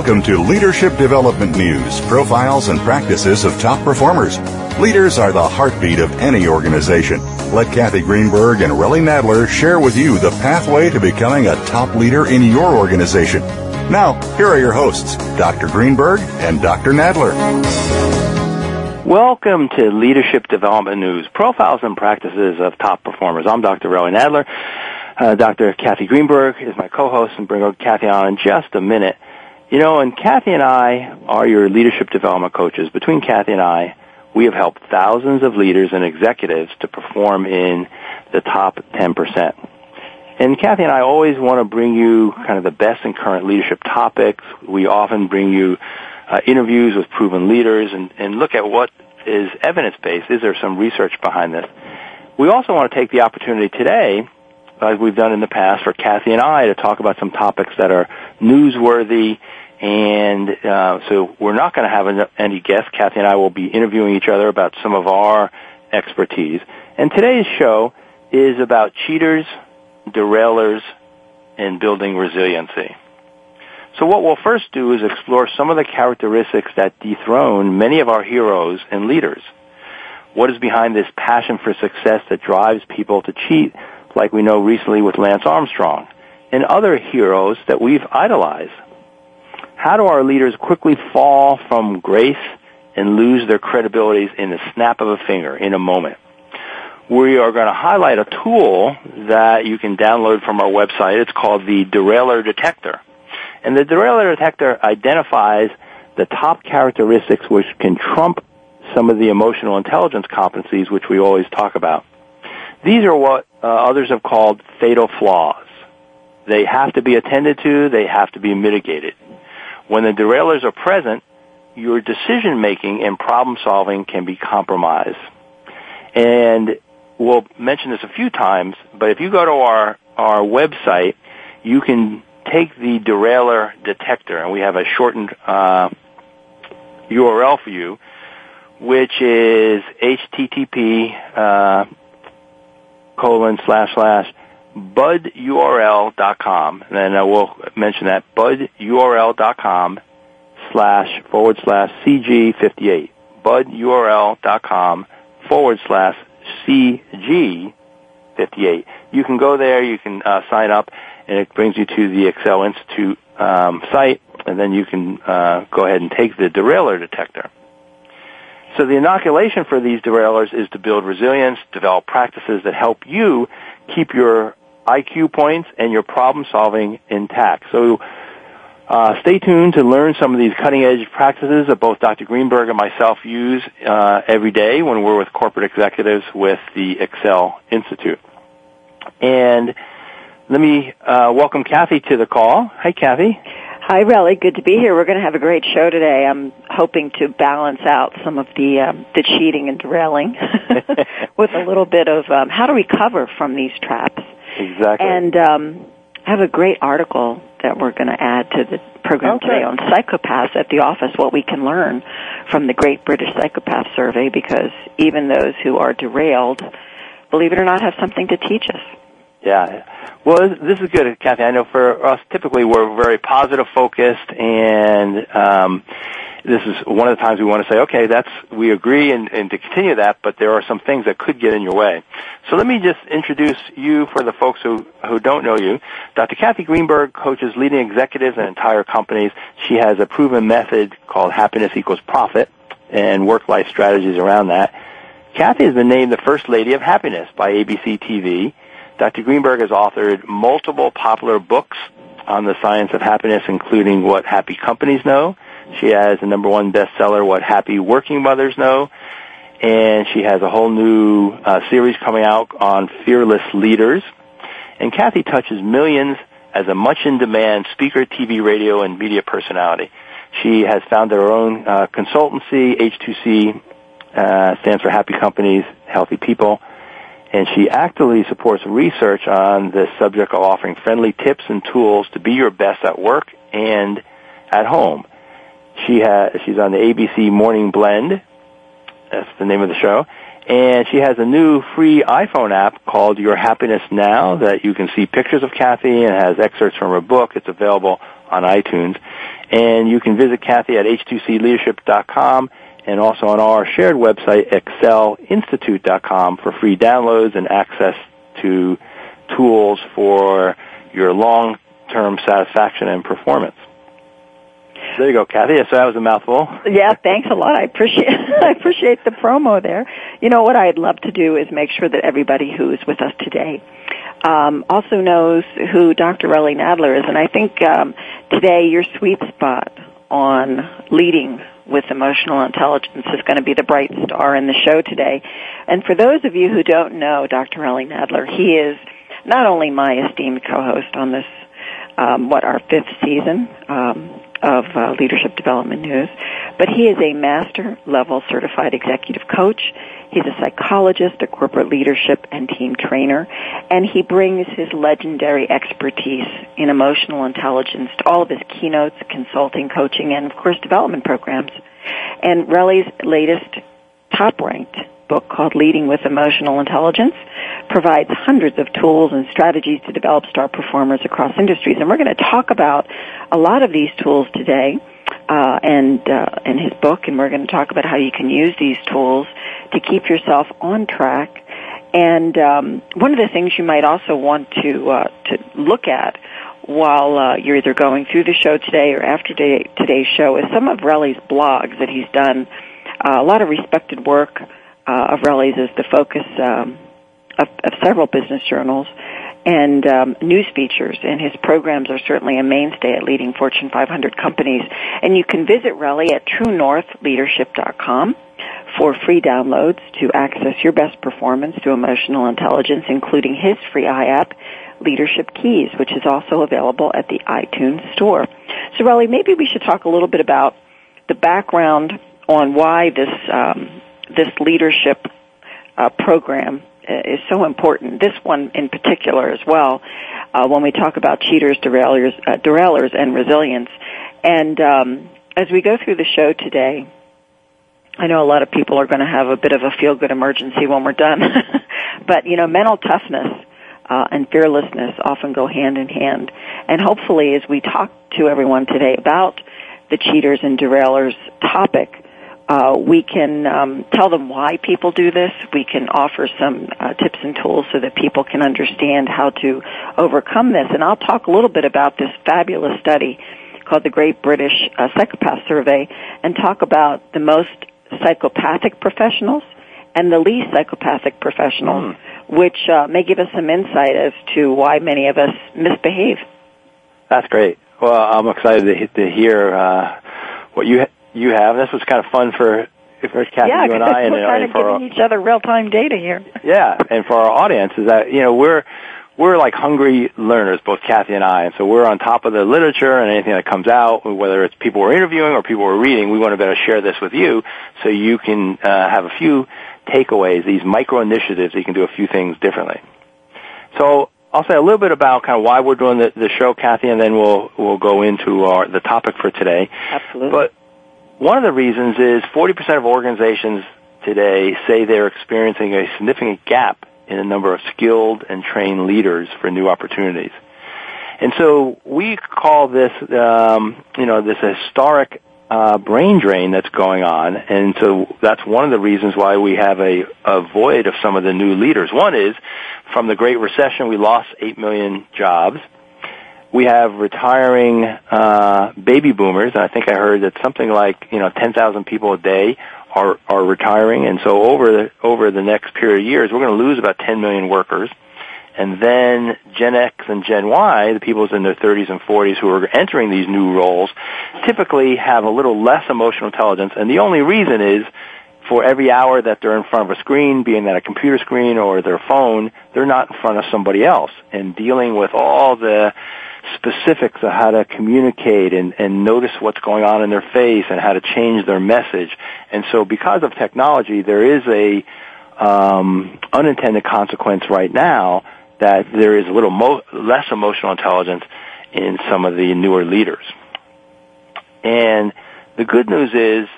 Welcome to Leadership Development News, profiles and practices of top performers. Leaders are the heartbeat of any organization. Let Kathy Greenberg and Relly Nadler share with you the pathway to becoming a top leader in your organization. Now, here are your hosts, Dr. Greenberg and Dr. Nadler. Welcome to Leadership Development News, profiles and practices of top performers. I'm Dr. Relly Nadler. Uh, Dr. Kathy Greenberg is my co-host and bring Kathy on in just a minute. You know, and Kathy and I are your leadership development coaches. Between Kathy and I, we have helped thousands of leaders and executives to perform in the top 10%. And Kathy and I always want to bring you kind of the best and current leadership topics. We often bring you uh, interviews with proven leaders and, and look at what is evidence-based. Is there some research behind this? We also want to take the opportunity today, as we've done in the past, for Kathy and I to talk about some topics that are newsworthy and uh, so we're not going to have any guests. Kathy and I will be interviewing each other about some of our expertise. And today's show is about cheaters, derailers, and building resiliency. So what we'll first do is explore some of the characteristics that dethrone many of our heroes and leaders. What is behind this passion for success that drives people to cheat, like we know recently with Lance Armstrong, and other heroes that we've idolized how do our leaders quickly fall from grace and lose their credibilities in the snap of a finger, in a moment? We are going to highlight a tool that you can download from our website. It's called the Derailer Detector. And the Derailer Detector identifies the top characteristics which can trump some of the emotional intelligence competencies which we always talk about. These are what uh, others have called fatal flaws. They have to be attended to, they have to be mitigated. When the derailers are present, your decision making and problem solving can be compromised. And we'll mention this a few times, but if you go to our, our website, you can take the derailer detector, and we have a shortened uh, URL for you, which is http uh, colon slash slash budurl.com, and I will mention that budurl.com slash forward slash CG58. budurl.com forward slash CG58. You can go there, you can uh, sign up, and it brings you to the Excel Institute um, site, and then you can uh, go ahead and take the derailer detector. So the inoculation for these derailers is to build resilience, develop practices that help you keep your IQ points and your problem solving intact. So uh, stay tuned to learn some of these cutting edge practices that both Dr. Greenberg and myself use uh, every day when we're with corporate executives with the Excel Institute. And let me uh, welcome Kathy to the call. Hi, Kathy. Hi, Relly. Good to be here. We're going to have a great show today. I'm hoping to balance out some of the um, the cheating and derailing with a little bit of um, how to recover from these traps. Exactly. And um, I have a great article that we're going to add to the program okay. today on psychopaths at the office, what we can learn from the Great British Psychopath Survey, because even those who are derailed, believe it or not, have something to teach us. Yeah. Well, this is good, Kathy. I know for us, typically we're very positive focused and, um, this is one of the times we want to say, okay, that's, we agree and, and to continue that, but there are some things that could get in your way. So let me just introduce you for the folks who, who don't know you. Dr. Kathy Greenberg coaches leading executives and entire companies. She has a proven method called happiness equals profit and work-life strategies around that. Kathy has been named the First Lady of Happiness by ABC TV. Dr. Greenberg has authored multiple popular books on the science of happiness, including What Happy Companies Know, she has the number one bestseller, What Happy Working Mothers Know. and she has a whole new uh, series coming out on fearless leaders. And Kathy touches millions as a much in demand speaker, TV, radio, and media personality. She has founded her own uh, consultancy, H2C, uh, stands for Happy Companies, Healthy People, and she actively supports research on this subject of offering friendly tips and tools to be your best at work and at home. She has, she's on the ABC Morning Blend. That's the name of the show. And she has a new free iPhone app called Your Happiness Now that you can see pictures of Kathy and has excerpts from her book. It's available on iTunes. And you can visit Kathy at h2cleadership.com and also on our shared website, excelinstitute.com for free downloads and access to tools for your long-term satisfaction and performance. There you go, Kathy. So that was a mouthful. Yeah, thanks a lot. I appreciate I appreciate the promo there. You know what I'd love to do is make sure that everybody who's with us today um, also knows who Dr. Relly Nadler is, and I think um, today your sweet spot on leading with emotional intelligence is going to be the bright star in the show today. And for those of you who don't know Dr. Relly Nadler, he is not only my esteemed co-host on this, um, what our fifth season um, of uh, Leadership Development News, but he is a master level certified executive coach. He's a psychologist, a corporate leadership and team trainer, and he brings his legendary expertise in emotional intelligence to all of his keynotes, consulting, coaching, and of course development programs. And Relly's latest top ranked book called Leading with Emotional Intelligence provides hundreds of tools and strategies to develop star performers across industries. And we're going to talk about a lot of these tools today. Uh, and uh, in his book, and we're going to talk about how you can use these tools to keep yourself on track. And um, one of the things you might also want to uh, to look at while uh, you're either going through the show today or after day, today's show is some of Relly's blogs that he's done. Uh, a lot of respected work uh, of Relly's is the focus um, of, of several business journals and um, news features, and his programs are certainly a mainstay at leading Fortune 500 companies. And you can visit Relly at TrueNorthLeadership.com for free downloads to access your best performance to emotional intelligence, including his free iApp, Leadership Keys, which is also available at the iTunes Store. So, Relly, maybe we should talk a little bit about the background on why this um, this leadership uh, program uh, is so important. This one in particular as well, uh, when we talk about cheaters, derailers, uh, derailers, and resilience. And um, as we go through the show today, I know a lot of people are going to have a bit of a feel-good emergency when we're done, but you know, mental toughness uh, and fearlessness often go hand in hand. And hopefully, as we talk to everyone today about the cheaters and derailers topic, uh, we can um, tell them why people do this. We can offer some uh, tips and tools so that people can understand how to overcome this. And I'll talk a little bit about this fabulous study called the Great British uh, Psychopath Survey and talk about the most psychopathic professionals and the least psychopathic professionals, mm. which uh, may give us some insight as to why many of us misbehave. That's great. Well, I'm excited to, to hear uh, what you you have. This was kind of fun for for Kathy, yeah, you and I, and, kind of for giving each other real time data here. Yeah, and for our audience is that you know we're we're like hungry learners, both Kathy and I, and so we're on top of the literature and anything that comes out, whether it's people we're interviewing or people we're reading. We want to better share this with you so you can uh, have a few takeaways, these micro initiatives. That you can do a few things differently. So I'll say a little bit about kind of why we're doing the, the show, Kathy, and then we'll we'll go into our the topic for today. Absolutely. But one of the reasons is 40% of organizations today say they're experiencing a significant gap in the number of skilled and trained leaders for new opportunities. And so we call this, um, you know, this historic uh, brain drain that's going on, and so that's one of the reasons why we have a, a void of some of the new leaders. One is from the Great Recession, we lost eight million jobs we have retiring uh, baby boomers. And I think I heard that something like you know 10,000 people a day are are retiring, and so over the over the next period of years, we're going to lose about 10 million workers. And then Gen X and Gen Y, the people in their 30s and 40s who are entering these new roles, typically have a little less emotional intelligence. And the only reason is for every hour that they're in front of a screen, being that a computer screen or their phone, they're not in front of somebody else and dealing with all the specifics of how to communicate and, and notice what's going on in their face and how to change their message. And so because of technology, there is a um, unintended consequence right now that there is a little mo- less emotional intelligence in some of the newer leaders. And the good news is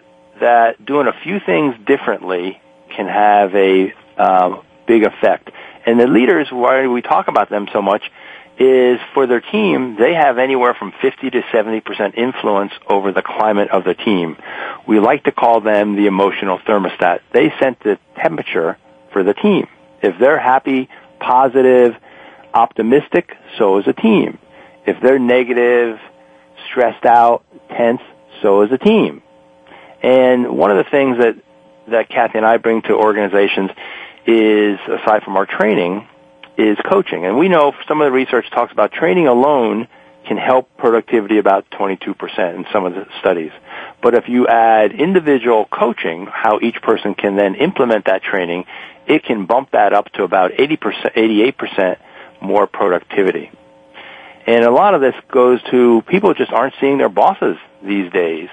that doing a few things differently can have a um, big effect. And the leaders, why do we talk about them so much, is for their team, they have anywhere from 50 to 70% influence over the climate of the team. We like to call them the emotional thermostat. They set the temperature for the team. If they're happy, positive, optimistic, so is a team. If they're negative, stressed out, tense, so is a team. And one of the things that, that Kathy and I bring to organizations is, aside from our training, is coaching. And we know some of the research talks about training alone can help productivity about 22% in some of the studies. But if you add individual coaching, how each person can then implement that training, it can bump that up to about 80%, 88% more productivity. And a lot of this goes to people just aren't seeing their bosses these days.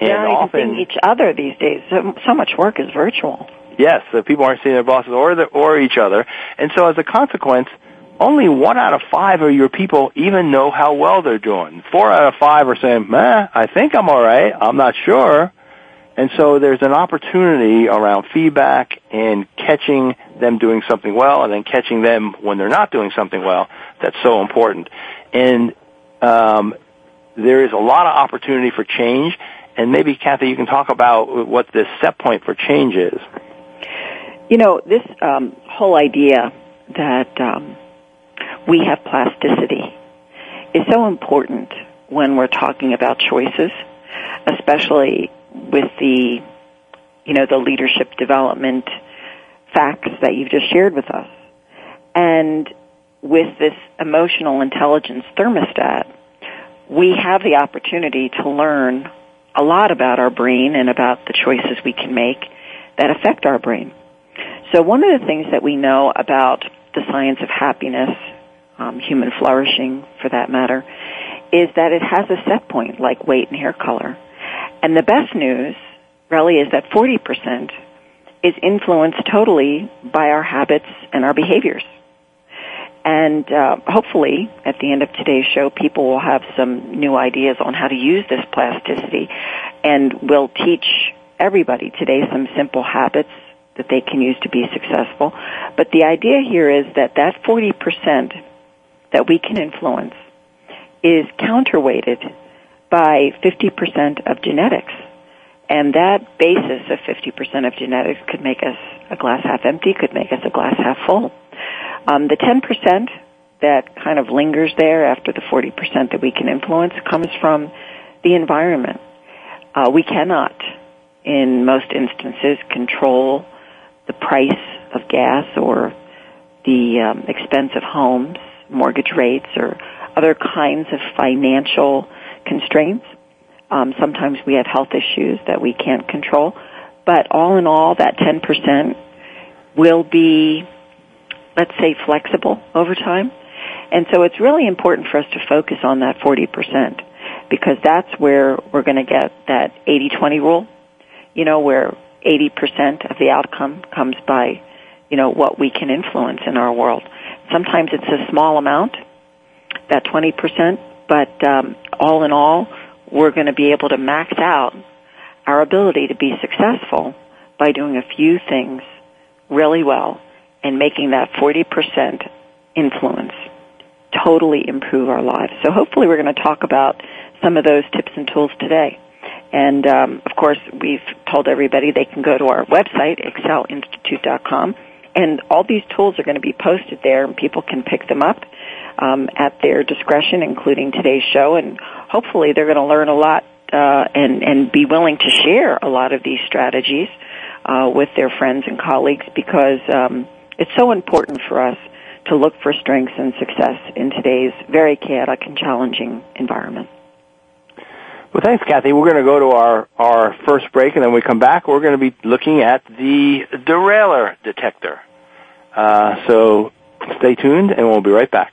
And They're not often, seeing each other these days. So, so much work is virtual. Yes, the people aren't seeing their bosses or the, or each other, and so as a consequence, only one out of five of your people even know how well they're doing. Four out of five are saying, "Meh, I think I'm all right. I'm not sure." And so there's an opportunity around feedback and catching them doing something well, and then catching them when they're not doing something well. That's so important. And um, there is a lot of opportunity for change. And maybe Kathy, you can talk about what the set point for change is. You know, this um, whole idea that um, we have plasticity is so important when we're talking about choices, especially with the, you know, the leadership development facts that you've just shared with us. And with this emotional intelligence thermostat, we have the opportunity to learn a lot about our brain and about the choices we can make that affect our brain. So one of the things that we know about the science of happiness, um, human flourishing for that matter, is that it has a set point like weight and hair color. And the best news really is that 40% is influenced totally by our habits and our behaviors. And uh, hopefully, at the end of today's show, people will have some new ideas on how to use this plasticity, and we'll teach everybody today some simple habits that they can use to be successful. But the idea here is that that 40% that we can influence is counterweighted by 50% of genetics. And that basis of 50% of genetics could make us a glass half empty, could make us a glass half full. Um, the 10% that kind of lingers there after the 40% that we can influence comes from the environment. Uh, we cannot, in most instances, control the price of gas or the um, expense of homes, mortgage rates, or other kinds of financial constraints. Um, sometimes we have health issues that we can't control. But all in all, that 10% will be, let's say, flexible over time. And so it's really important for us to focus on that 40% because that's where we're going to get that 80-20 rule, you know, where 80% of the outcome comes by, you know, what we can influence in our world. Sometimes it's a small amount, that 20%, but um, all in all, we're going to be able to max out our ability to be successful by doing a few things really well and making that 40% influence totally improve our lives. So hopefully we're going to talk about some of those tips and tools today. And um, of course, we've told everybody they can go to our website, excelinstitute.com, and all these tools are going to be posted there, and people can pick them up um, at their discretion, including today's show. And hopefully, they're going to learn a lot uh, and and be willing to share a lot of these strategies uh, with their friends and colleagues because um, it's so important for us to look for strengths and success in today's very chaotic and challenging environment. Well, thanks, Kathy. We're going to go to our, our first break, and then we come back. We're going to be looking at the derailer detector. Uh, so stay tuned, and we'll be right back.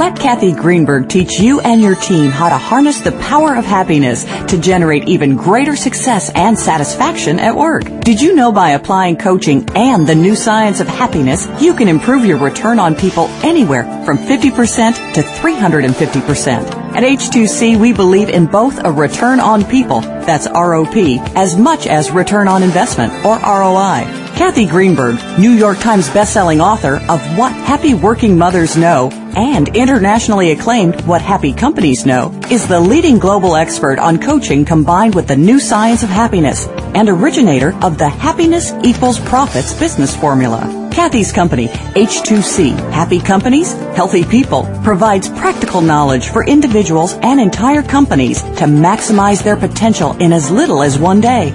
Let Kathy Greenberg teach you and your team how to harness the power of happiness to generate even greater success and satisfaction at work. Did you know by applying coaching and the new science of happiness, you can improve your return on people anywhere from 50% to 350%? At H2C, we believe in both a return on people, that's ROP, as much as return on investment, or ROI. Kathy Greenberg, New York Times bestselling author of What Happy Working Mothers Know and internationally acclaimed What Happy Companies Know, is the leading global expert on coaching combined with the new science of happiness and originator of the Happiness Equals Profits business formula. Kathy's company, H2C, Happy Companies, Healthy People, provides practical knowledge for individuals and entire companies to maximize their potential in as little as one day.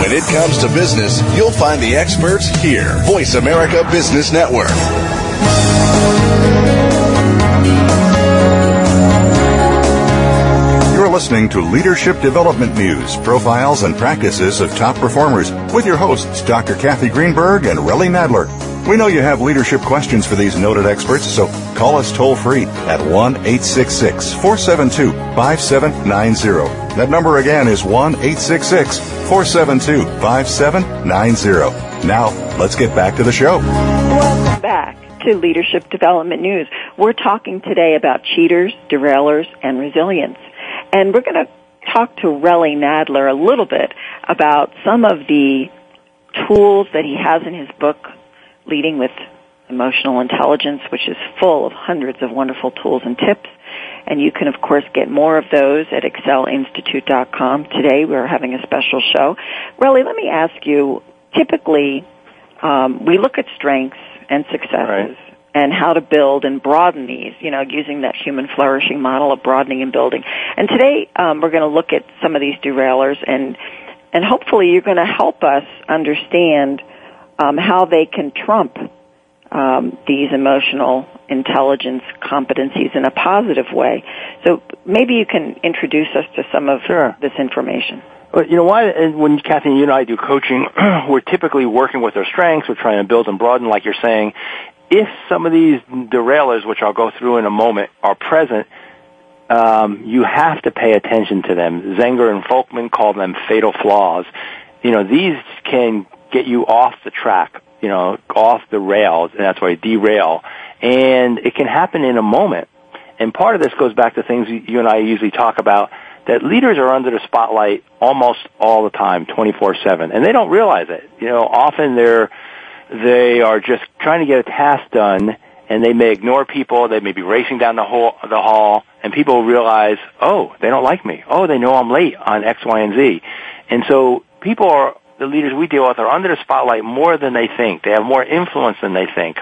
When it comes to business, you'll find the experts here. Voice America Business Network. You're listening to Leadership Development News, profiles and practices of top performers with your hosts, Dr. Kathy Greenberg and Relly Nadler. We know you have leadership questions for these noted experts, so call us toll free at 1 866 472 5790. That number again is 1 866 472 5790. Now, let's get back to the show. Welcome back to Leadership Development News. We're talking today about cheaters, derailers, and resilience. And we're going to talk to Relly Nadler a little bit about some of the tools that he has in his book, Leading with Emotional Intelligence, which is full of hundreds of wonderful tools and tips. And you can, of course, get more of those at excelinstitute.com. Today we're having a special show. Relly, let me ask you, typically, um, we look at strengths and successes Right. and how to build and broaden these, you know, using that human flourishing model of broadening and building. And today um, we're going to look at some of these derailers and and hopefully you're going to help us understand um, how they can trump um, these emotional intelligence competencies in a positive way. So maybe you can introduce us to some of Sure. this information. You know why? When Kathleen, you and I do coaching, we're typically working with our strengths. We're trying to build and broaden, like you're saying. If some of these derailers, which I'll go through in a moment, are present, um, you have to pay attention to them. Zenger and Folkman call them fatal flaws. You know, these can get you off the track, you know, off the rails, and that's why derail. And it can happen in a moment. And part of this goes back to things you and I usually talk about that leaders are under the spotlight almost all the time, 24/7, and they don't realize it. You know, often they're they are just trying to get a task done and they may ignore people. They may be racing down the hall, the hall, and people realize, oh, they don't like me. Oh, they know I'm late on X, Y, and Z. And so people are the leaders we deal with are under the spotlight more than they think. They have more influence than they think,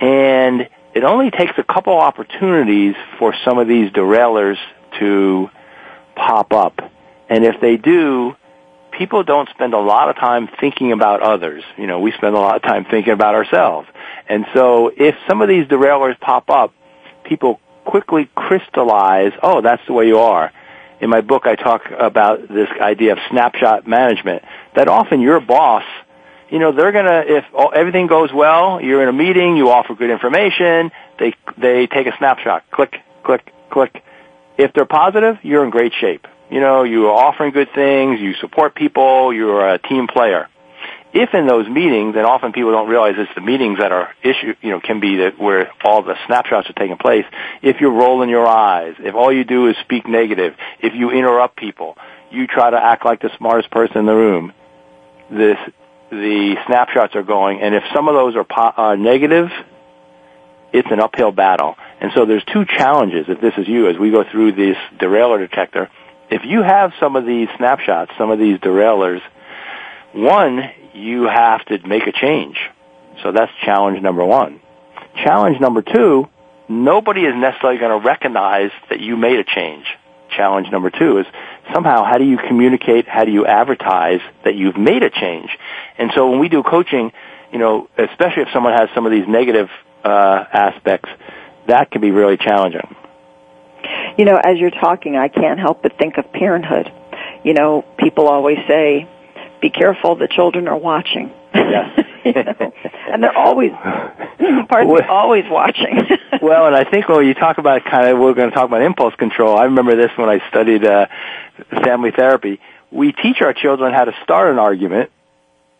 and it only takes a couple opportunities for some of these derailers to pop up. And if they do, people don't spend a lot of time thinking about others. You know, we spend a lot of time thinking about ourselves. And so if some of these derailers pop up, people quickly crystallize, oh, that's the way you are. In my book, I talk about this idea of snapshot management, that often your boss, you know, they're gonna, if everything goes well, you're in a meeting, you offer good information, they, they take a snapshot, click, click, click. If they're positive, you're in great shape. You know, you are offering good things, you support people, you're a team player if in those meetings, and often people don't realize it's the meetings that are issue, you know, can be that where all the snapshots are taking place. If you're rolling your eyes, if all you do is speak negative, if you interrupt people, you try to act like the smartest person in the room, this, the snapshots are going, and if some of those are po- negative, it's an uphill battle. And so there's two challenges if this is you as we go through this derailer detector. If you have some of these snapshots, some of these derailers, one, you have to make a change. So that's challenge number one. Challenge number two, nobody is necessarily going to recognize that you made a change. Challenge number two is somehow how do you communicate, how do you advertise that you've made a change? And so when we do coaching, you know, especially if someone has some of these negative uh, aspects, that can be really challenging. You know, as you're talking, I can't help but think of parenthood. You know, people always say, be careful, the children are watching. Yeah. you know? And they're always, pardon me, always watching. well, and I think when you talk about kind of, we're going to talk about impulse control. I remember this when I studied uh, family therapy. We teach our children how to start an argument,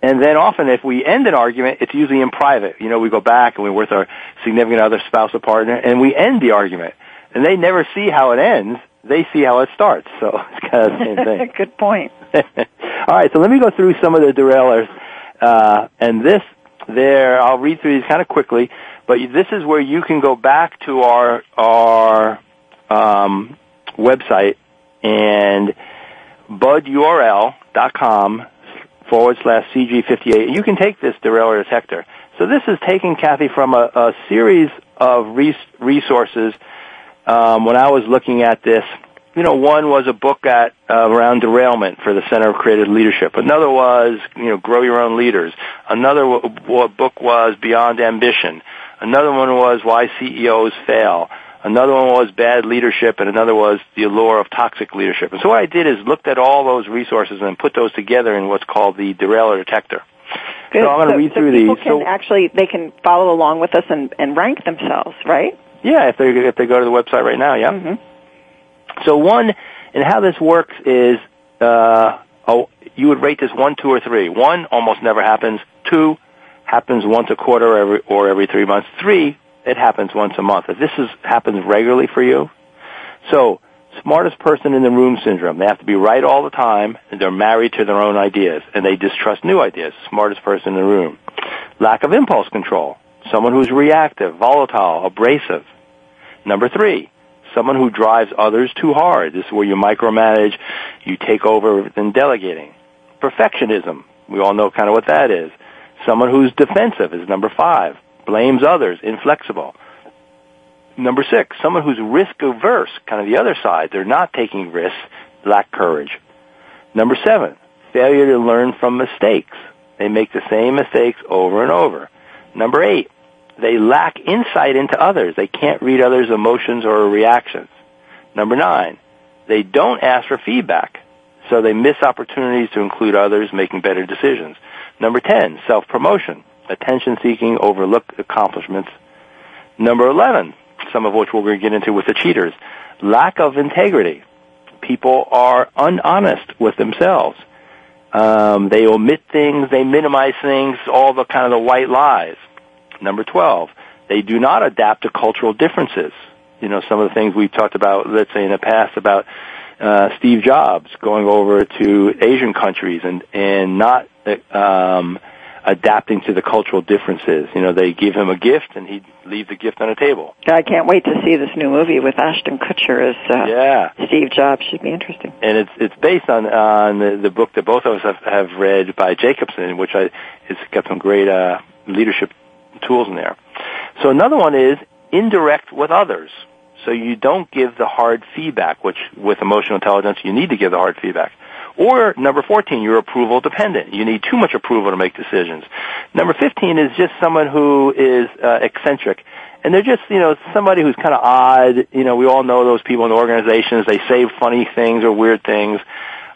and then often if we end an argument, it's usually in private. You know, we go back and we're with our significant other, spouse, or partner, and we end the argument. And they never see how it ends they see how it starts. So it's kind of the same thing. Good point. All right, so let me go through some of the derailers. Uh, and this, there, I'll read through these kind of quickly, but this is where you can go back to our, our, um, website and budurl.com forward slash CG58. And you can take this derailer detector. So this is taking Kathy from a, a series of res- resources um, when I was looking at this, you know, one was a book at uh, around derailment for the Center of Creative Leadership. Another was, you know, Grow Your Own Leaders. Another w- w- book was Beyond Ambition. Another one was Why CEOs Fail. Another one was Bad Leadership, and another was The Allure of Toxic Leadership. And so what I did is looked at all those resources and put those together in what's called the Derailer Detector. Good. So I'm going to so, read so through people these. Can so actually, they can follow along with us and, and rank themselves, right? Yeah, if they if they go to the website right now, yeah. Mm-hmm. So one, and how this works is, uh, oh, you would rate this one, two, or three. One almost never happens. Two happens once a quarter or every, or every three months. Three, it happens once a month. If this is happens regularly for you, so smartest person in the room syndrome. They have to be right all the time, and they're married to their own ideas, and they distrust new ideas. Smartest person in the room. Lack of impulse control. Someone who's reactive, volatile, abrasive. Number three, someone who drives others too hard. This is where you micromanage, you take over than delegating. Perfectionism. We all know kind of what that is. Someone who's defensive is number five. Blames others, inflexible. Number six, someone who's risk averse, kind of the other side. They're not taking risks, lack courage. Number seven, failure to learn from mistakes. They make the same mistakes over and over. Number eight, they lack insight into others. They can't read others' emotions or reactions. Number nine, they don't ask for feedback. So they miss opportunities to include others making better decisions. Number 10, self-promotion. Attention seeking, overlooked accomplishments. Number 11, some of which we're going to get into with the cheaters. Lack of integrity. People are unhonest with themselves. Um, they omit things, they minimize things, all the kind of the white lies. Number 12, they do not adapt to cultural differences. You know, some of the things we've talked about, let's say in the past about uh, Steve Jobs going over to Asian countries and, and not um, adapting to the cultural differences. You know, they give him a gift and he'd leave the gift on a table. I can't wait to see this new movie with Ashton Kutcher as uh, yeah. Steve Jobs. Should be interesting. And it's it's based on on the, the book that both of us have, have read by Jacobson, which I it's got some great uh, leadership tools in there. So another one is indirect with others. So you don't give the hard feedback, which with emotional intelligence you need to give the hard feedback. Or number 14, you're approval dependent. You need too much approval to make decisions. Number 15 is just someone who is uh, eccentric. And they're just, you know, somebody who's kind of odd. You know, we all know those people in organizations. They say funny things or weird things.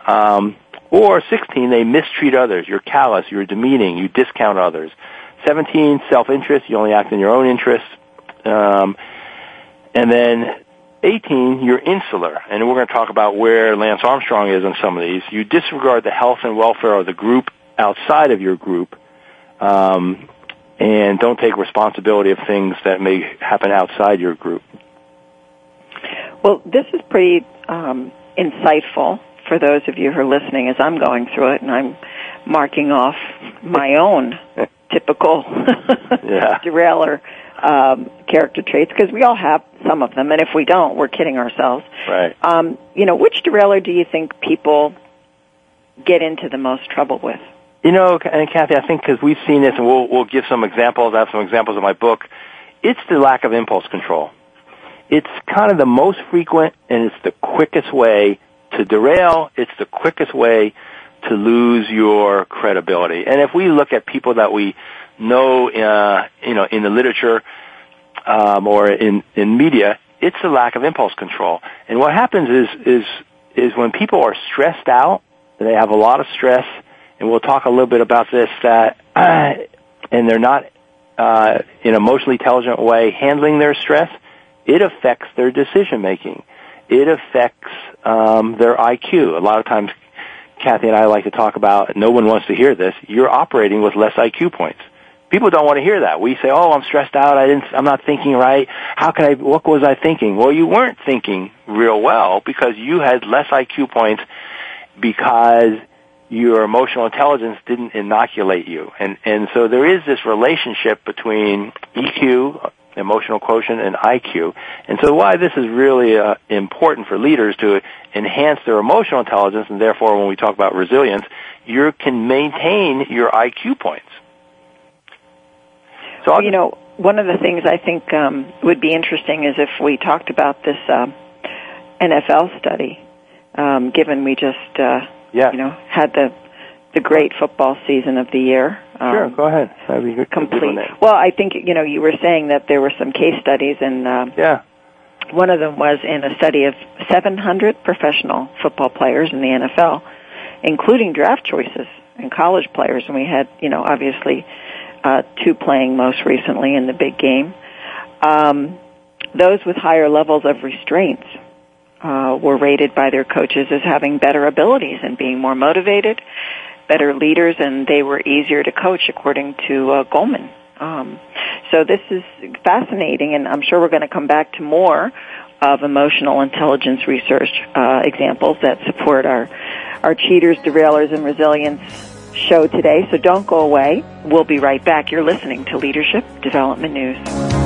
Um, or 16, they mistreat others. You're callous. You're demeaning. You discount others. 17, self-interest. You only act in your own interest. Um, and then 18, you're insular, and we're going to talk about where Lance Armstrong is on some of these. You disregard the health and welfare of the group outside of your group, um, and don't take responsibility of things that may happen outside your group. Well, this is pretty um, insightful for those of you who are listening as I'm going through it, and I'm marking off my own typical yeah. derailer um, character traits because we all have some of them, and if we don't, we're kidding ourselves. Right. Um, you know, which derailer do you think people get into the most trouble with? You know, and Kathy, I think because we've seen this, and we'll we'll give some examples. I have some examples in my book. It's the lack of impulse control. It's kind of the most frequent, and it's the quickest way to derail. It's the quickest way to lose your credibility. And if we look at people that we know, uh, you know, in the literature um, or in in media, it's a lack of impulse control. And what happens is is is when people are stressed out, they have a lot of stress, and we'll talk a little bit about this that, and they're not uh, in an emotionally intelligent way handling their stress. It affects their decision making. It affects um, their IQ. A lot of times, Kathy and I like to talk about. No one wants to hear this. You're operating with less IQ points people don't want to hear that. We say, "Oh, I'm stressed out. I didn't. I'm not thinking right. How can I? What was I thinking?" Well, you weren't thinking real well because you had less IQ points because your emotional intelligence didn't inoculate you, and and so there is this relationship between EQ, emotional quotient, and IQ, and so why this is really uh, important for leaders to enhance their emotional intelligence, and therefore, when we talk about resilience, you can maintain your IQ points. So I'll, you know, one of the things I think um, would be interesting is if we talked about this uh, NFL study, um, given we just uh, yeah. you know had the the great football season of the year. Um, sure, go ahead. That'd be good. Complete. Well, I think you know you were saying that there were some case studies, and uh, yeah, one of them was in a study of 700 professional football players in the NFL, including draft choices and college players, and we had you know obviously uh, two playing most recently in the big game. Um, those with higher levels of restraints uh, were rated by their coaches as having better abilities and being more motivated, better leaders, and they were easier to coach, according to uh, Goleman. Um, so this is fascinating, and I'm sure we're going to come back to more of emotional intelligence research uh, examples that support our our cheaters, derailers, and resilience show today, so don't go away. We'll be right back. You're listening to Leadership Development News.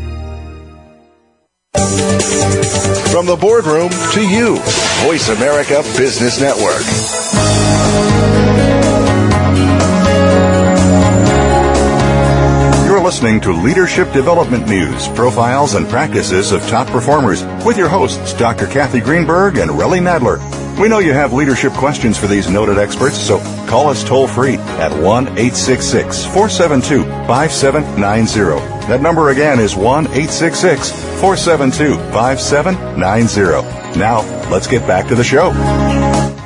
From the boardroom to you, Voice America Business Network. You're listening to Leadership Development News, profiles and practices of top performers with your hosts, Dr. Kathy Greenberg and Relly Nadler. We know you have leadership questions for these noted experts, so call us toll free at 1 866 472 5790. That number again is 1 866 472 5790. Now, let's get back to the show.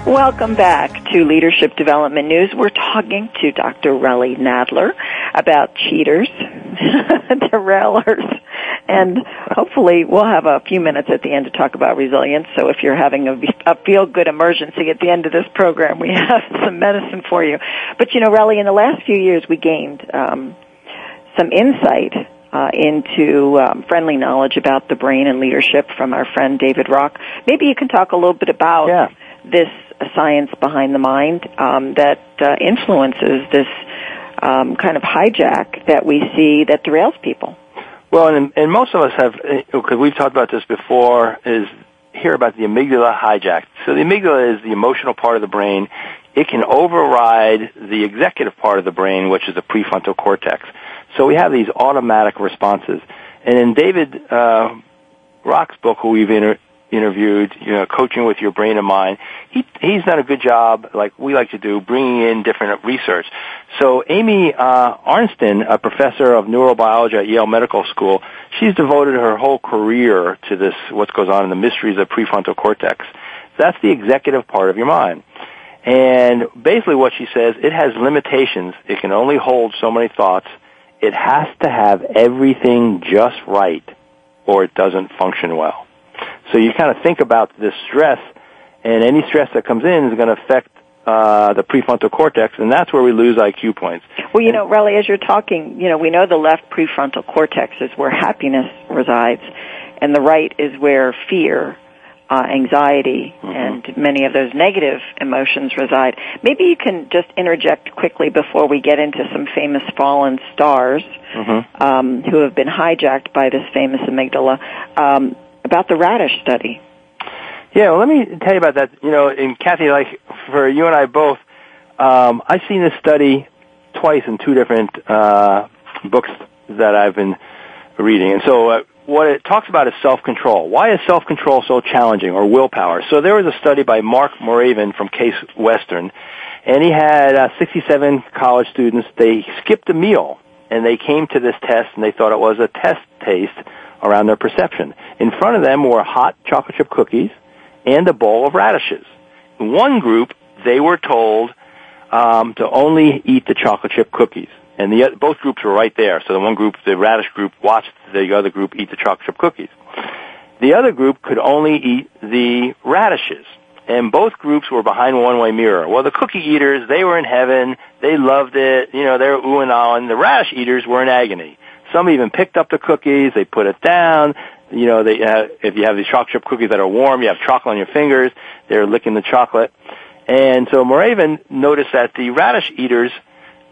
Welcome back to Leadership Development News. We're talking to Dr. Relly Nadler about cheaters, derailers, and hopefully we'll have a few minutes at the end to talk about resilience. So if you're having a, a feel-good emergency at the end of this program, we have some medicine for you. But you know, Relly, in the last few years we gained um, some insight uh, into um, friendly knowledge about the brain and leadership from our friend David Rock. Maybe you can talk a little bit about Yeah. this science behind the mind um, that uh, influences this um, kind of hijack that we see that derails people. Well, and, and most of us have, because we've talked about this before, is hear about the amygdala hijack. So the amygdala is the emotional part of the brain. It can override the executive part of the brain, which is the prefrontal cortex. So we have these automatic responses. And in David uh, Rock's book, who we've inter- interviewed, you know, coaching with your brain and mind, he he's done a good job, like we like to do, bringing in different research. So Amy uh, Arnsten, a professor of neurobiology at Yale Medical School, she's devoted her whole career to this, what goes on in the mysteries of prefrontal cortex. That's the executive part of your mind. And basically what she says, it has limitations. It can only hold so many thoughts. It has to have everything just right or it doesn't function well. So you kind of think about this stress and any stress that comes in is going to affect uh, the prefrontal cortex and that's where we lose IQ points. Well, you know, Relly, as you're talking, you know, we know the left prefrontal cortex is where happiness resides, and the right is where fear, uh, anxiety, and many of those negative emotions reside. Maybe you can just interject quickly before we get into some famous fallen stars um, who have been hijacked by this famous amygdala um, about the radish study. Yeah, well, let me tell you about that. You know, and Kathy, like for you and I both, um, I've seen this study twice in two different uh, books that I've been reading. And so, uh, what it talks about is self-control. Why is self-control so challenging, or willpower? So there was a study by Mark Muraven from Case Western, and he had uh, 67 college students. They skipped a meal, and they came to this test, and they thought it was a test taste around their perception. In front of them were hot chocolate chip cookies and a bowl of radishes. In one group, they were told um, to only eat the chocolate chip cookies, and the both groups were right there. So the one group, the radish group, watched the other group eat the chocolate chip cookies. The other group could only eat the radishes. And both groups were behind a one-way mirror. Well, the cookie eaters, they were in heaven. They loved it. You know, they were ooh and ah. And the radish eaters were in agony. Some even picked up the cookies. They put it down. You know, they, uh, if you have these chocolate chip cookies that are warm, you have chocolate on your fingers. They're licking the chocolate. And so Moravian noticed that the radish eaters,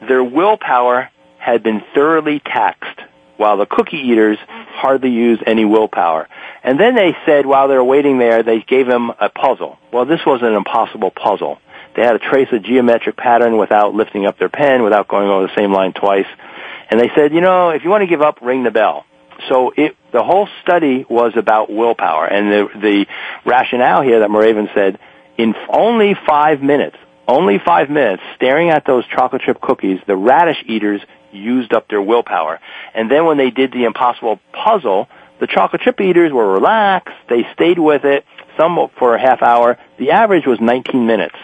their willpower had been thoroughly taxed, while the cookie eaters hardly used any willpower. And then they said while they were waiting there, they gave them a puzzle. Well, this was an impossible puzzle. They had to trace a geometric pattern without lifting up their pen, without going over the same line twice. And they said, you know, if you want to give up, ring the bell. So it, the whole study was about willpower. And the, the rationale here that Moravian said, in only five minutes, only five minutes, staring at those chocolate chip cookies, the radish eaters used up their willpower. And then when they did the impossible puzzle, the chocolate chip eaters were relaxed, they stayed with it, some for a half hour. The average was 19 minutes.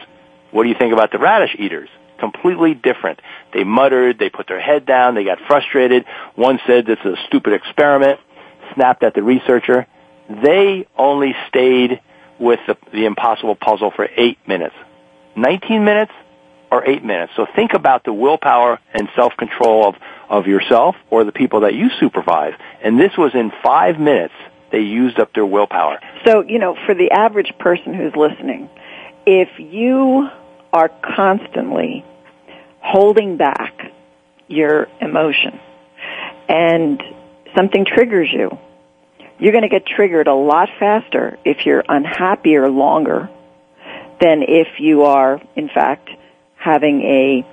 What do you think about the radish eaters? Completely different. They muttered, they put their head down, they got frustrated. One said this is a stupid experiment, snapped at the researcher. They only stayed with the, the impossible puzzle for eight minutes. 19 minutes or eight minutes. So think about the willpower and self-control of, of yourself or the people that you supervise. And this was in five minutes. They used up their willpower. So, you know, for the average person who's listening, if you are constantly holding back your emotion and something triggers you, you're going to get triggered a lot faster if you're unhappier longer than if you are, in fact, having a,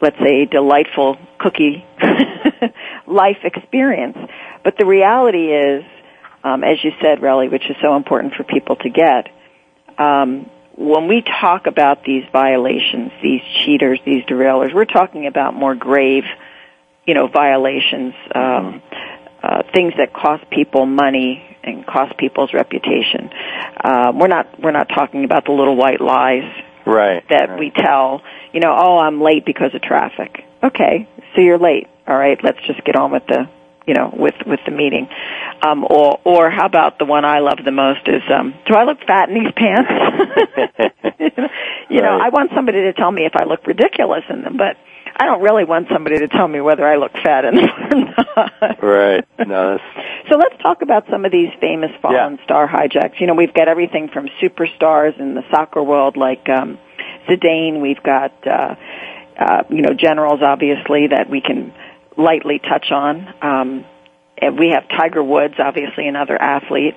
let's say, delightful cookie life experience. But the reality is, um, as you said, Relly, which is so important for people to get, um, when we talk about these violations, these cheaters, these derailers, we're talking about more grave, you know, violations, um, uh, things that cost people money and cost people's reputation. Uh, we're not we're not talking about the little white lies right, that right. we tell. You know, oh, I'm late because of traffic. Okay, so you're late. All right, let's just get on with the you know, with with the meeting. Um, or or how about the one I love the most is, um, do I look fat in these pants? you know, Right. I want somebody to tell me if I look ridiculous in them, but I don't really want somebody to tell me whether I look fat or not. Right. No, that's, So let's talk about some of these famous fallen Yeah. star hijacks. You know, we've got everything from superstars in the soccer world like um, Zidane. We've got, uh, uh, you know, generals, obviously, that we can lightly touch on. Um, and we have Tiger Woods, obviously another athlete.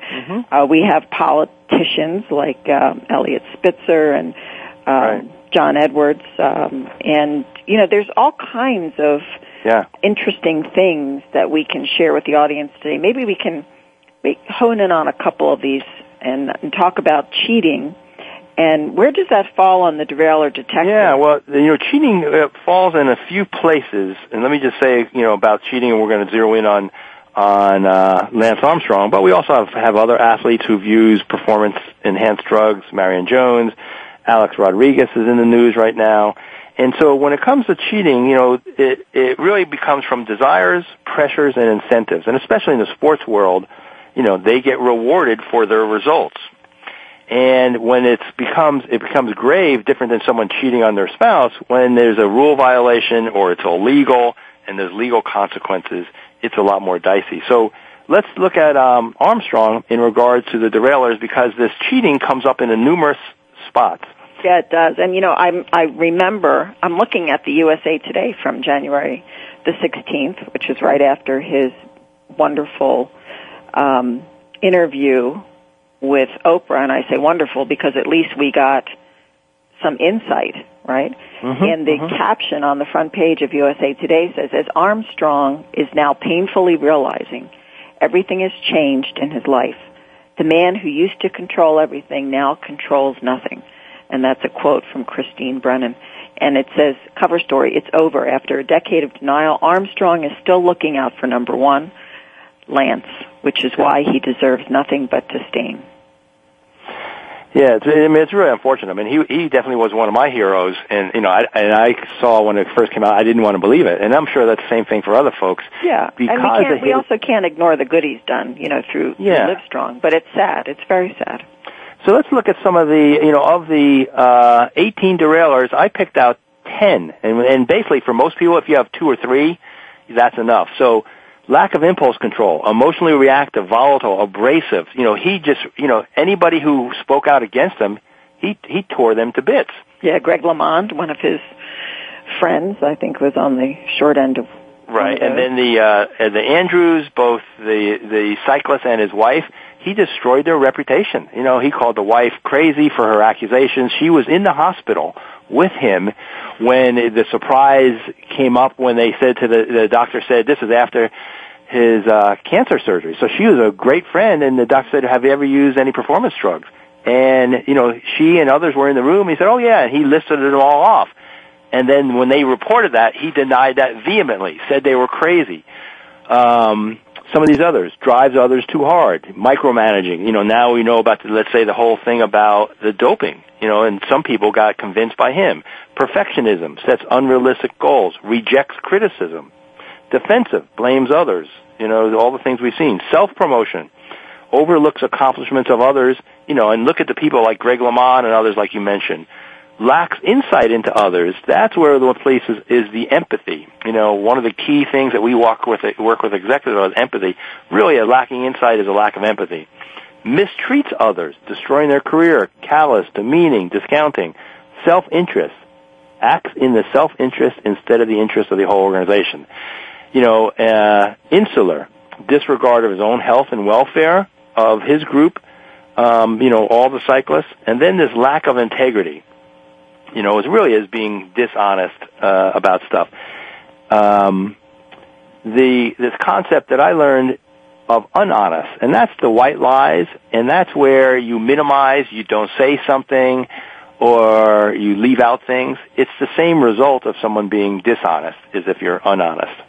Uh, we have politicians like um, Eliot Spitzer and um, Right. John Edwards, um, and you know, there's all kinds of yeah. interesting things that we can share with the audience today. Maybe we can we hone in on a couple of these and, and talk about cheating. And where does that fall on the derailer detector? Yeah, well, you know, cheating uh, falls in a few places, and let me just say, you know, about cheating, and we're going to zero in on on uh, Lance Armstrong, but we also have, have other athletes who've used performance enhanced drugs. Marion Jones, Alex Rodriguez is in the news right now, and so when it comes to cheating, you know, it it really becomes from desires, pressures, and incentives, and especially in the sports world, you know, they get rewarded for their results. And when it becomes it becomes grave, different than someone cheating on their spouse, when there's a rule violation or it's illegal and there's legal consequences, it's a lot more dicey. So let's look at um, Armstrong in regards to the derailers because this cheating comes up in a numerous spots. Yeah, it does. And you know, I'm I remember I'm looking at the USA Today from January the 16th, which is right after his wonderful um, interview with Oprah, and I say wonderful because at least we got some insight, right? and the caption on the front page of USA Today says, as Armstrong is now painfully realizing everything has changed in his life, the man who used to control everything now controls nothing. And that's a quote from Christine Brennan. And it says, cover story, it's over. After a decade of denial, Armstrong is still looking out for number one, Lance, which is why he deserves nothing but disdain. Yeah, it's, I mean, it's really unfortunate. I mean, he he definitely was one of my heroes, and you know, I, and I saw when it first came out, I didn't want to believe it, and I'm sure that's the same thing for other folks. Yeah, because and we can't. We also can't ignore the good he's done, you know, through, through Yeah. Livestrong. But it's sad. It's very sad. So let's look at some of the, you know, of the uh, 18 derailers, I picked out 10. And, and basically, for most people, if you have two or three, that's enough. So lack of impulse control, emotionally reactive, volatile, abrasive. You know, he just, you know, anybody who spoke out against him, he he tore them to bits. Yeah, Greg LeMond, one of his friends, I think, was on the short end of right. And then the uh, the Andreus, both the the cyclist and his wife, he destroyed their reputation. You know, he called the wife crazy for her accusations. She was in the hospital with him when the surprise came up when they said to the the doctor said this is after his uh, cancer surgery. So she was a great friend, and the doctor said, "Have you ever used any performance drugs?" And you know, she and others were in the room. He said, "Oh yeah," and he listed it all off. And then when they reported that, he denied that vehemently, said they were crazy. Um, some of these others drives others too hard, micromanaging. You know, now we know about the, let's say the whole thing about the doping. You know, and some people got convinced by him. Perfectionism sets unrealistic goals, rejects criticism, defensive, blames others. You know, all the things we've seen. Self promotion overlooks accomplishments of others. You know, and look at the people like Greg LeMond and others like you mentioned lacks insight into others, that's where the place is, is the empathy. You know, one of the key things that we work with work with executives is empathy. Really, a lacking insight is a lack of empathy. Mistreats others, destroying their career, callous, demeaning, discounting, self-interest, acts in the self-interest instead of the interest of the whole organization. You know, uh, insular, disregard of his own health and welfare of his group, um, you know, all the cyclists, and then this lack of integrity you know, as really as being dishonest uh, about stuff. Um, the this concept that I learned of unhonest, and that's the white lies, and that's where you minimize, you don't say something, or you leave out things. It's the same result of someone being dishonest as if you're unhonest.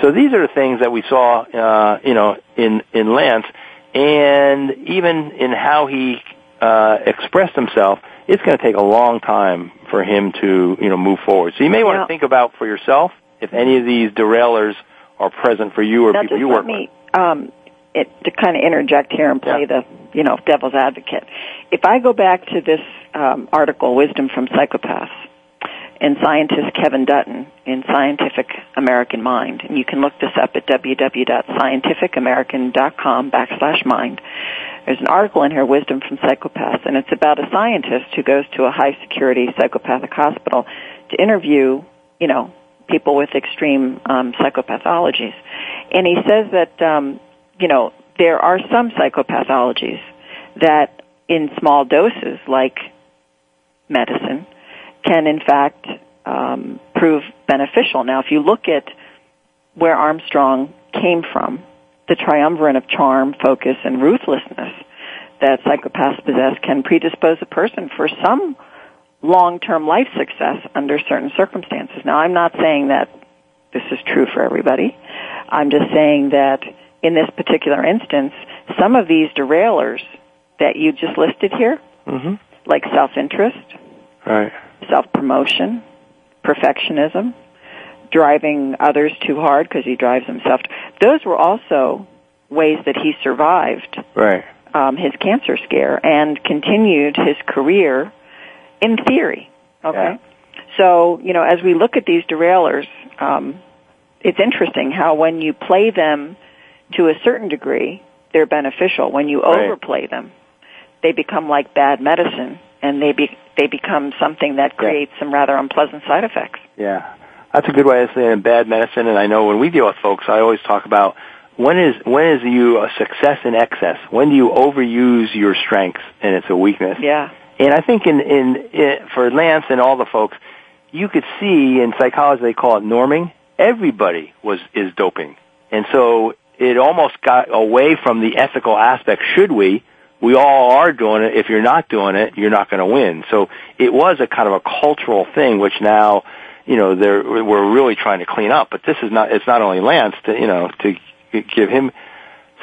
So these are the things that we saw, uh, you know, in in Lance, and even in how he uh, expressed himself it's going to take a long time for him to, you know, move forward. So you may want to think about for yourself if any of these derailers are present for you or now people you work me, with. Um, it, to kind of interject here and play yeah. the, you know, devil's advocate. If I go back to this um, article, Wisdom from Psychopaths, and scientist Kevin Dutton in Scientific American Mind, and you can look this up at www.scientificamerican.com backslash mind. There's an article in here, Wisdom from Psychopaths, and it's about a scientist who goes to a high security psychopathic hospital to interview, you know, people with extreme um, psychopathologies. And he says that, um, you know, there are some psychopathologies that in small doses, like medicine, can in fact um, prove beneficial. Now, if you look at where Armstrong came from, the triumvirate of charm, focus, and ruthlessness that psychopaths possess can predispose a person for some long-term life success under certain circumstances. Now, I'm not saying that this is true for everybody. I'm just saying that in this particular instance, some of these derailers that you just listed here, mm-hmm. like self-interest, right. Self-promotion, perfectionism, driving others too hard because he drives himself. Those were also ways that he survived right. um, his cancer scare and continued his career in theory. Okay. Yeah. So, you know, as we look at these derailers, um, it's interesting how when you play them to a certain degree, they're beneficial. When you Right. overplay them, they become like bad medicine and they be, they become something that creates some rather unpleasant side effects. Yeah, that's a good way of saying bad medicine. And I know when we deal with folks, I always talk about when is when is you a success in excess? When do you overuse your strengths and it's a weakness? Yeah. And I think in, in in for Lance and all the folks, you could see in psychology they call it norming. Everybody was is doping, and so it almost got away from the ethical aspect. Should we? We all are doing it. If you're not doing it, you're not going to win. So it was a kind of a cultural thing, which now, you know, they're, we're really trying to clean up. But this is not. It's not only Lance to you know to give him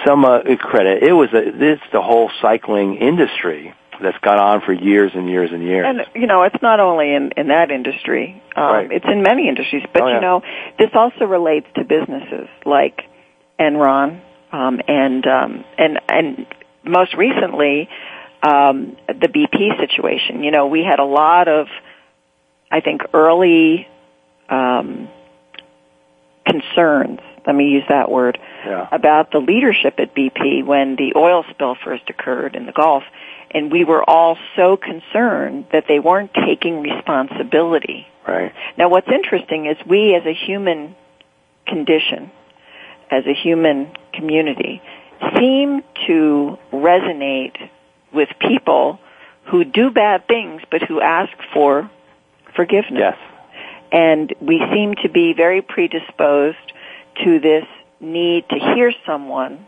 some uh, credit. It was a, this the whole cycling industry that's gone on for years and years and years. And you know, it's not only in in that industry; um, Right. it's in many industries. But Oh, yeah. you know, this also relates to businesses like Enron um, and um, and and most recently um, the BP situation. You know, we had a lot of, I think, early um, concerns let me use that word, Yeah. about the leadership at BP when the oil spill first occurred in the Gulf. And we were all so concerned that they weren't taking responsibility. Right. Now what's interesting is we as a human condition, as a human community, seem to resonate with people who do bad things but who ask for forgiveness. Yes. And we seem to be very predisposed to this need to hear someone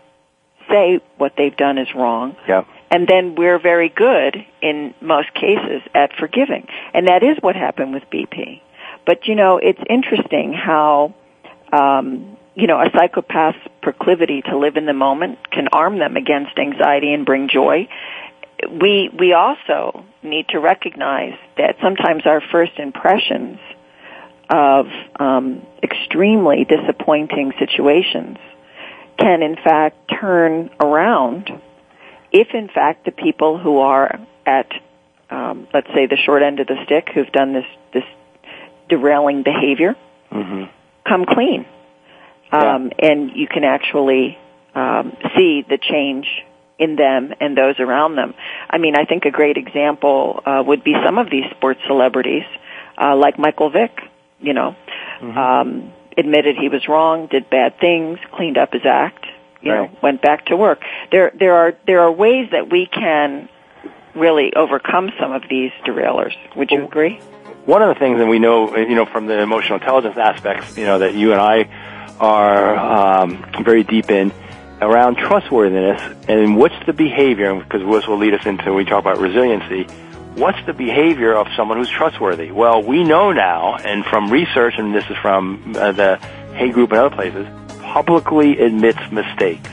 say what they've done is wrong. Yep. And then we're very good in most cases at forgiving. And that is what happened with BP. But you know, it's interesting how, um, you know, a psychopath's proclivity to live in the moment can arm them against anxiety and bring joy. We, we also need to recognize that sometimes our first impressions of um, extremely disappointing situations can in fact turn around if in fact the people who are at um, let's say the short end of the stick who've done this this derailing behavior hmm come clean um, and you can actually um, see the change in them and those around them. I mean, I think a great example uh, would be some of these sports celebrities, uh, like Michael Vick. You know, um, admitted he was wrong, did bad things, cleaned up his act. You know, went back to work. There, there are there are ways that we can really overcome some of these derailers. Would you Well, agree? one of the things that we know, you know, from the emotional intelligence aspects, you know, that you and I are um, very deep in around trustworthiness and what's the behavior, because this will lead us into when we talk about resiliency. What's the behavior of someone who's trustworthy? Well, we know now, and from research, and this is from uh, the Hay Group and other places, publicly admits mistakes.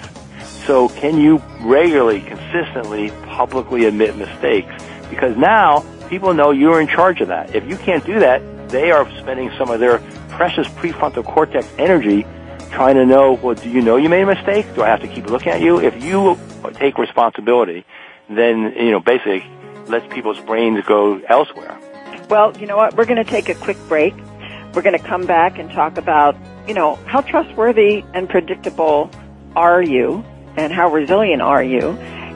So can you regularly, consistently, publicly admit mistakes? Because now people know you're in charge of that. If you can't do that, they are spending some of their precious prefrontal cortex energy trying to know, well, do you know you made a mistake? Do I have to keep looking at you? If you take responsibility, then, you know, basically lets people's brains go elsewhere. Well, you know what? We're going to take a quick break. We're going to come back and talk about, you know, how trustworthy and predictable are you and how resilient are you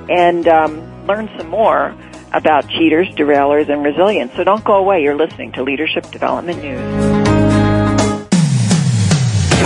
and um, learn some more about cheaters, derailers, and resilience. So don't go away. You're listening to Leadership Development News.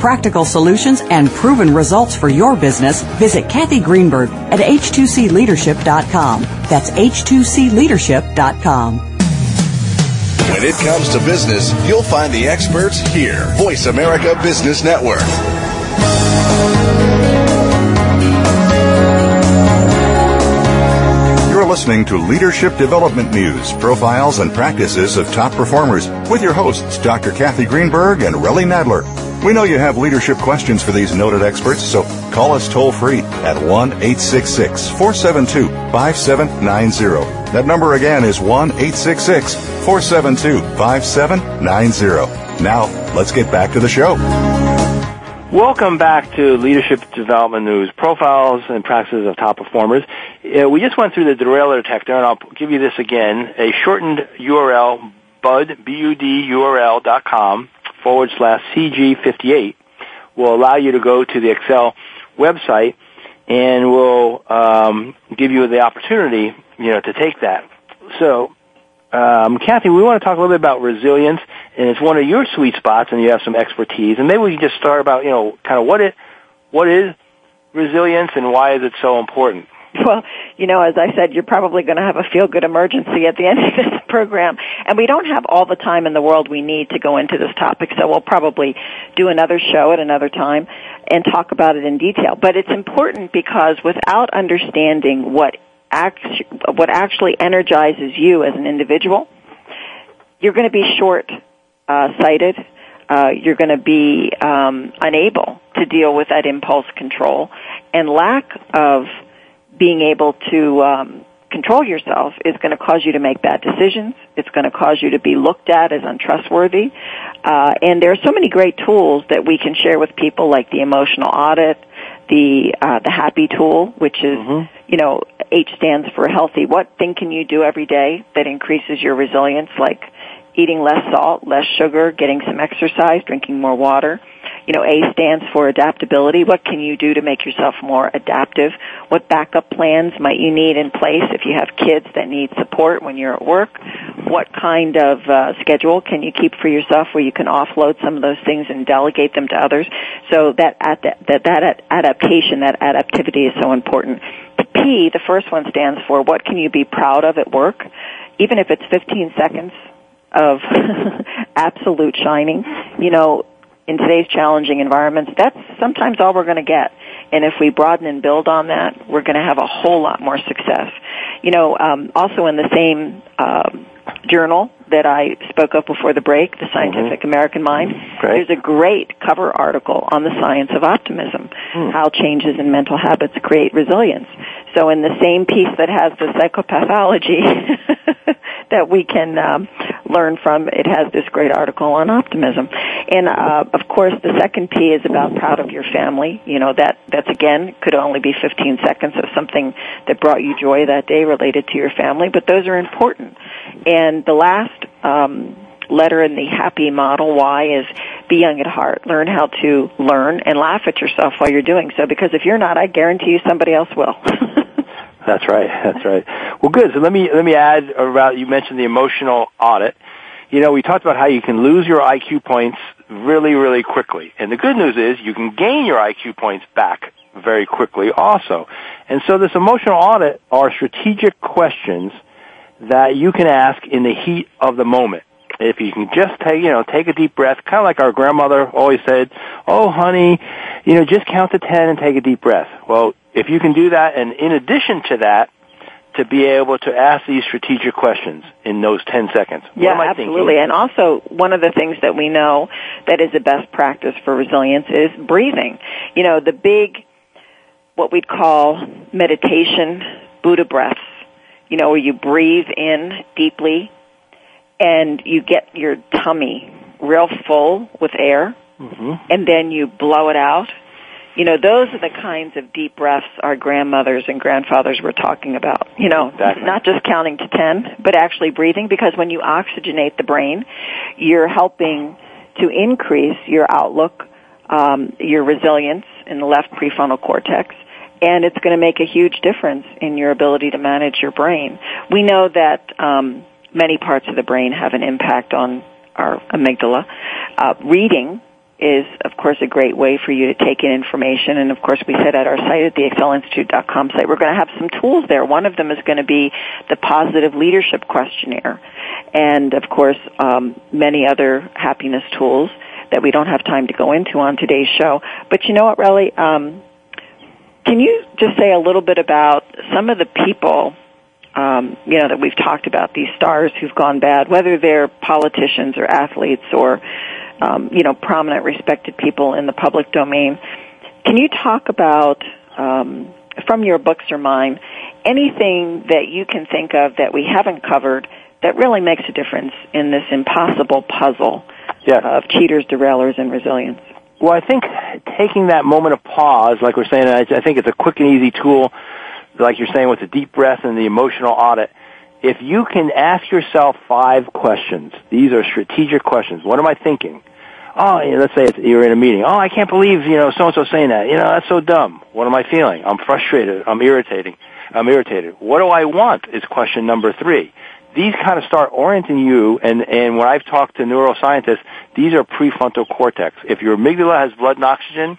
practical solutions, and proven results for your business, visit Kathy Greenberg at h2cleadership.com. That's h2cleadership.com. When it comes to business, you'll find the experts here. Voice America Business Network. You're listening to Leadership Development News, profiles and practices of top performers with your hosts, Dr. Kathy Greenberg and Relly Nadler. We know you have leadership questions for these noted experts, so call us toll free at 1 866 472 5790. That number again is 1 866 472 5790. Now, let's get back to the show. Welcome back to Leadership Development News, profiles and practices of top performers. Uh, we just went through the derailer detector, and I'll give you this again. A shortened URL, bud, B-U-D, URL dot com forward slash CG58 will allow you to go to the Excel website and will um, give you the opportunity, you know, to take that. So, um, Kathy, we want to talk a little bit about resilience, and it's one of your sweet spots, and you have some expertise. And maybe we can just start about, you know, kind of what it, what is resilience, and why is it so important? Well, you know, as I said, you're probably going to have a feel-good emergency at the end of this program. And we don't have all the time in the world we need to go into this topic, so we'll probably do another show at another time and talk about it in detail. But it's important because without understanding what act- what actually energizes you as an individual, you're going to be short-sighted. Uh, you're going to be um, unable to deal with that impulse control and lack of being able to um, control yourself is going to cause you to make bad decisions. It's going to cause you to be looked at as untrustworthy. Uh, and there are so many great tools that we can share with people, like the emotional audit, the uh, the happy tool, which is mm-hmm. you know H stands for healthy. What thing can you do every day that increases your resilience? Like eating less salt, less sugar, getting some exercise, drinking more water. You know, A stands for adaptability. What can you do to make yourself more adaptive? What backup plans might you need in place if you have kids that need support when you're at work? What kind of uh, schedule can you keep for yourself where you can offload some of those things and delegate them to others? So that that that, that adaptation, that adaptivity is so important. The P, the first one stands for what can you be proud of at work? Even if it's 15 seconds of absolute shining, you know, in today's challenging environments, that's sometimes all we're going to get. And if we broaden and build on that, we're going to have a whole lot more success. You know, um, also in the same um, journal that I spoke of before the break, the Scientific mm-hmm. American Mind, great. there's a great cover article on the science of optimism, mm. how changes in mental habits create resilience. So in the same piece that has the psychopathology that we can um, learn from, it has this great article on optimism. And uh, of course, the second P is about proud of your family. You know that that's again could only be 15 seconds of something that brought you joy that day related to your family, but those are important. And the last um, letter in the happy model Y is be young at heart. Learn how to learn and laugh at yourself while you're doing so because if you're not, I guarantee you somebody else will. That's right. That's right. Well, good. So let me let me add about you mentioned the emotional audit. You know, we talked about how you can lose your IQ points really, really quickly, and the good news is you can gain your IQ points back very quickly also. And so this emotional audit are strategic questions that you can ask in the heat of the moment. If you can just take, you know, take a deep breath, kind of like our grandmother always said, "Oh, honey, you know, just count to 10 and take a deep breath." Well, if you can do that, and in addition to that, to be able to ask these strategic questions in those 10 seconds. What yeah, absolutely. Thinking? And also, one of the things that we know that is the best practice for resilience is breathing. You know, the big, what we'd call meditation Buddha breaths, you know, where you breathe in deeply and you get your tummy real full with air, mm-hmm. and then you blow it out you know, those are the kinds of deep breaths our grandmothers and grandfathers were talking about. You know, exactly. not just counting to 10, but actually breathing because when you oxygenate the brain, you're helping to increase your outlook, um, your resilience in the left prefrontal cortex, and it's going to make a huge difference in your ability to manage your brain. We know that um, many parts of the brain have an impact on our amygdala. Uh, reading is, of course, a great way for you to take in information. And of course, we said at our site at the excelinstitute.com site, we're going to have some tools there. One of them is going to be the positive leadership questionnaire. And of course, um, many other happiness tools that we don't have time to go into on today's show. But you know what, Relly? Um, can you just say a little bit about some of the people um, you know that we've talked about these stars who've gone bad, whether they're politicians or athletes or um, you know, prominent, respected people in the public domain. Can you talk about, um, from your books or mine, anything that you can think of that we haven't covered that really makes a difference in this impossible puzzle yes. of cheaters, derailers, and resilience? Well, I think taking that moment of pause, like we're saying, I think it's a quick and easy tool, like you're saying with the deep breath and the emotional audit. If you can ask yourself five questions, these are strategic questions. What am I thinking? oh, let's say you're in a meeting. Oh, I can't believe, you know, so-and-so saying that. You know, that's so dumb. What am I feeling? I'm frustrated. I'm irritating. I'm irritated. What do I want is question number three. These kind of start orienting you, and, and when I've talked to neuroscientists, these are prefrontal cortex. If your amygdala has blood and oxygen,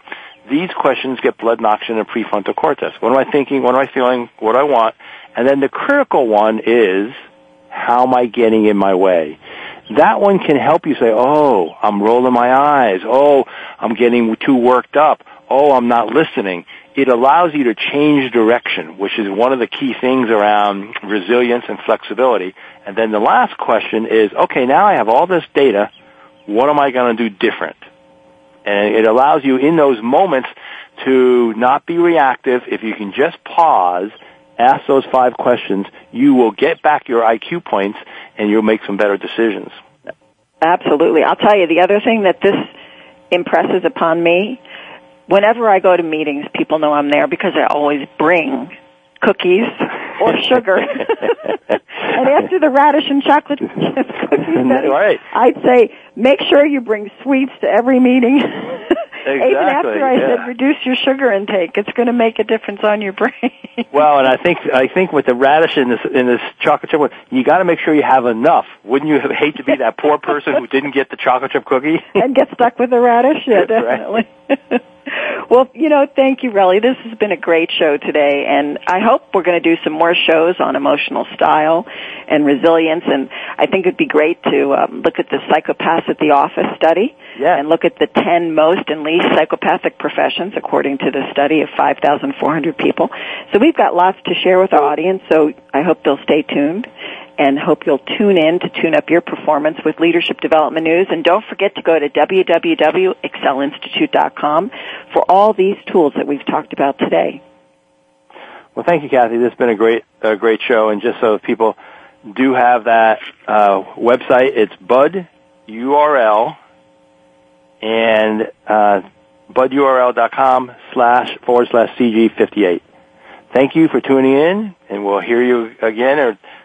these questions get blood and oxygen in the prefrontal cortex. What am I thinking? What am I feeling? What do I want? And then the critical one is, how am I getting in my way? that one can help you say, oh, I'm rolling my eyes. Oh, I'm getting too worked up. Oh, I'm not listening. It allows you to change direction, which is one of the key things around resilience and flexibility. And then the last question is, okay, now I have all this data. What am I going to do different? And it allows you in those moments to not be reactive. If you can just pause, ask those five questions, you will get back your IQ points and you'll make some better decisions. Absolutely. I'll tell you the other thing that this impresses upon me, whenever I go to meetings, people know I'm there because I always bring cookies or sugar. and after the radish and chocolate cookies, right. I'd say make sure you bring sweets to every meeting. Exactly, Even after I yeah. said reduce your sugar intake, it's going to make a difference on your brain. well, and I think I think with the radish in this in this chocolate chip, you got to make sure you have enough. Wouldn't you hate to be that poor person who didn't get the chocolate chip cookie and get stuck with the radish? Yeah, That's right. Well, you know, thank you, Relly. This has been a great show today, and I hope we're going to do some more shows on emotional style and resilience. And I think it'd be great to um, look at the psychopaths at the office study Yeah. and look at the 10 most and least psychopathic professions according to the study of 5,400 people. So we've got lots to share with our audience, so I hope they'll stay tuned and hope you'll tune in to tune up your performance with Leadership Development News. And don't forget to go to www.excelinstitute.com for all these tools that we've talked about today. Well, thank you, Kathy. This has been a great, a great show. And just so people do have that uh, website, it's Bud URL and uh, budurl.com slash forward slash CG58. Thank you for tuning in, and we'll hear you again or